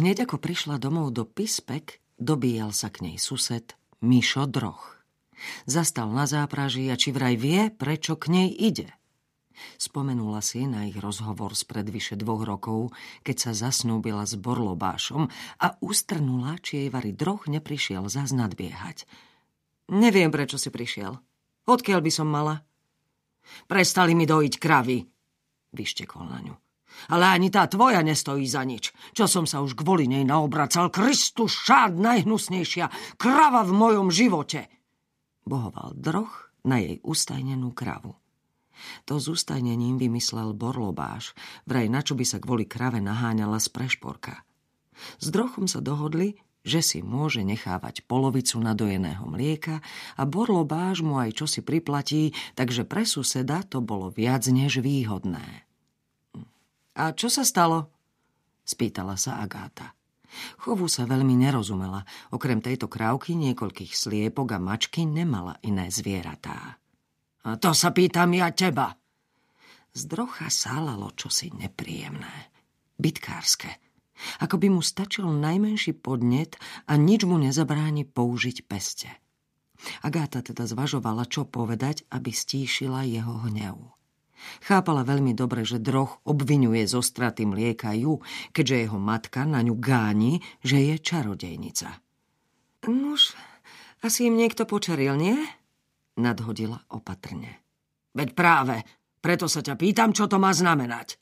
Hneď ako prišla domov do Pispek, dobíjal sa k nej sused Mišo Droch. Zastal na zápraží a či vraj vie, prečo k nej ide. Spomenula si na ich rozhovor spred vyše dvoch rokov, keď sa zasnúbila s Borlobášom a ustrnula, či jej Vary Droch neprišiel zas nadbiehať. Neviem, prečo si prišiel. Odkiaľ by som mala? Prestali mi dojiť kravy, vyštekol na ňu. Ale ani tá tvoja nestojí za nič. Čo som sa už kvôli nej naobracal. Kristus, šád najhnusnejšia krava v mojom živote. Bohoval droch na jej ustajnenú kravu. To s ustajnením vymyslel Borlobáš, vraj na čo by sa kvôli krave naháňala z prešporka. S drochom sa dohodli, že si môže nechávať polovicu nadojeného mlieka a Borlobáš mu aj čosi priplatí, takže pre suseda to bolo viac než výhodné. A čo sa stalo? Spýtala sa Agáta. Chovu sa veľmi nerozumela. Okrem tejto krávky, niekoľkých sliepok a mačky nemala iné zvieratá. A to sa pýtam ja teba. Z drocha sálalo čosi nepríjemné. Bytkárske. Ako by mu stačil najmenší podnet a nič mu nezabráni použiť peste. Agáta teda zvažovala, čo povedať, aby stíšila jeho hnev. Chápala veľmi dobre, že droch obvinuje zo straty mlieka ju, keďže jeho matka na ňu gáni, že je čarodejnica. Nuž, asi im niekto počaril, nie? Nadhodila opatrne. Veď práve, preto sa ťa pýtam, čo to má znamenať.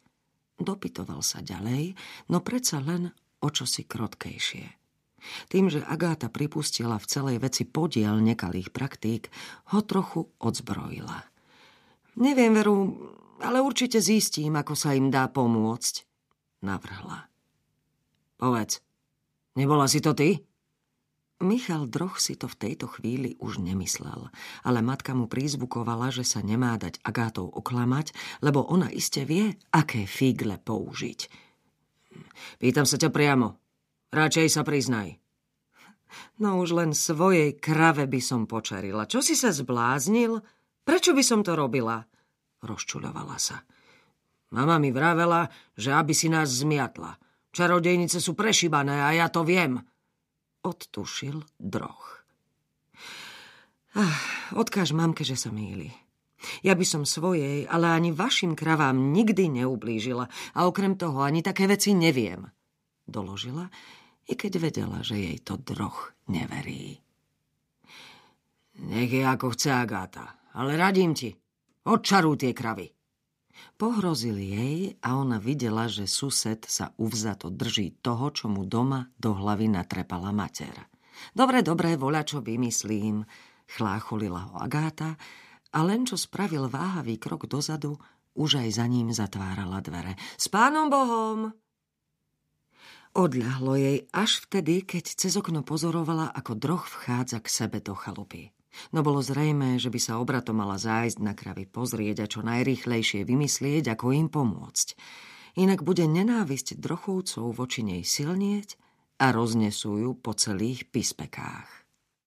Dopytoval sa ďalej, no predsa len o čosi krotkejšie. Tým, že Agáta pripustila v celej veci podiel nekalých praktík, ho trochu odzbrojila. Neviem, veru, ale určite zistím, ako sa im dá pomôcť, navrhla. Povedz, nebola si to ty? Michal Droch si to v tejto chvíli už nemyslel, ale matka mu prízvukovala, že sa nemá dať Agátou oklamať, lebo ona iste vie, aké figle použiť. Pýtam sa ťa priamo. Radšej sa priznaj. No už len svojej krave by som počarila. Čo si sa zbláznil? Prečo by som to robila? Rozčuľovala sa. Mama mi vravela, že aby si nás zmiatla. Čarodejnice sú prešibané a ja to viem. Odtušil droch. Ach, odkáž mamke, že sa míli. Ja by som svojej, ale ani vašim kravám nikdy neublížila a okrem toho ani také veci neviem. Doložila, i keď vedela, že jej to droch neverí. Nech je ako chce Agáta. Ale radím ti, odčarú tie kravy. Pohrozil jej a ona videla, že sused sa uvzato drží toho, čo mu doma do hlavy natrepala mater. Dobre, dobre, voľa čo vymyslím, chlácholila ho Agáta a len čo spravil váhavý krok dozadu, už aj za ním zatvárala dvere. S pánom Bohom! Odľahlo jej až vtedy, keď cez okno pozorovala, ako droh vchádza k sebe do chalupy. No bolo zrejmé, že by sa obrato mala zájsť na kravy pozrieť a čo najrýchlejšie vymyslieť, ako im pomôcť. Inak bude nenávisť drochovcov voči nej silnieť a roznesú ju po celých pispekách.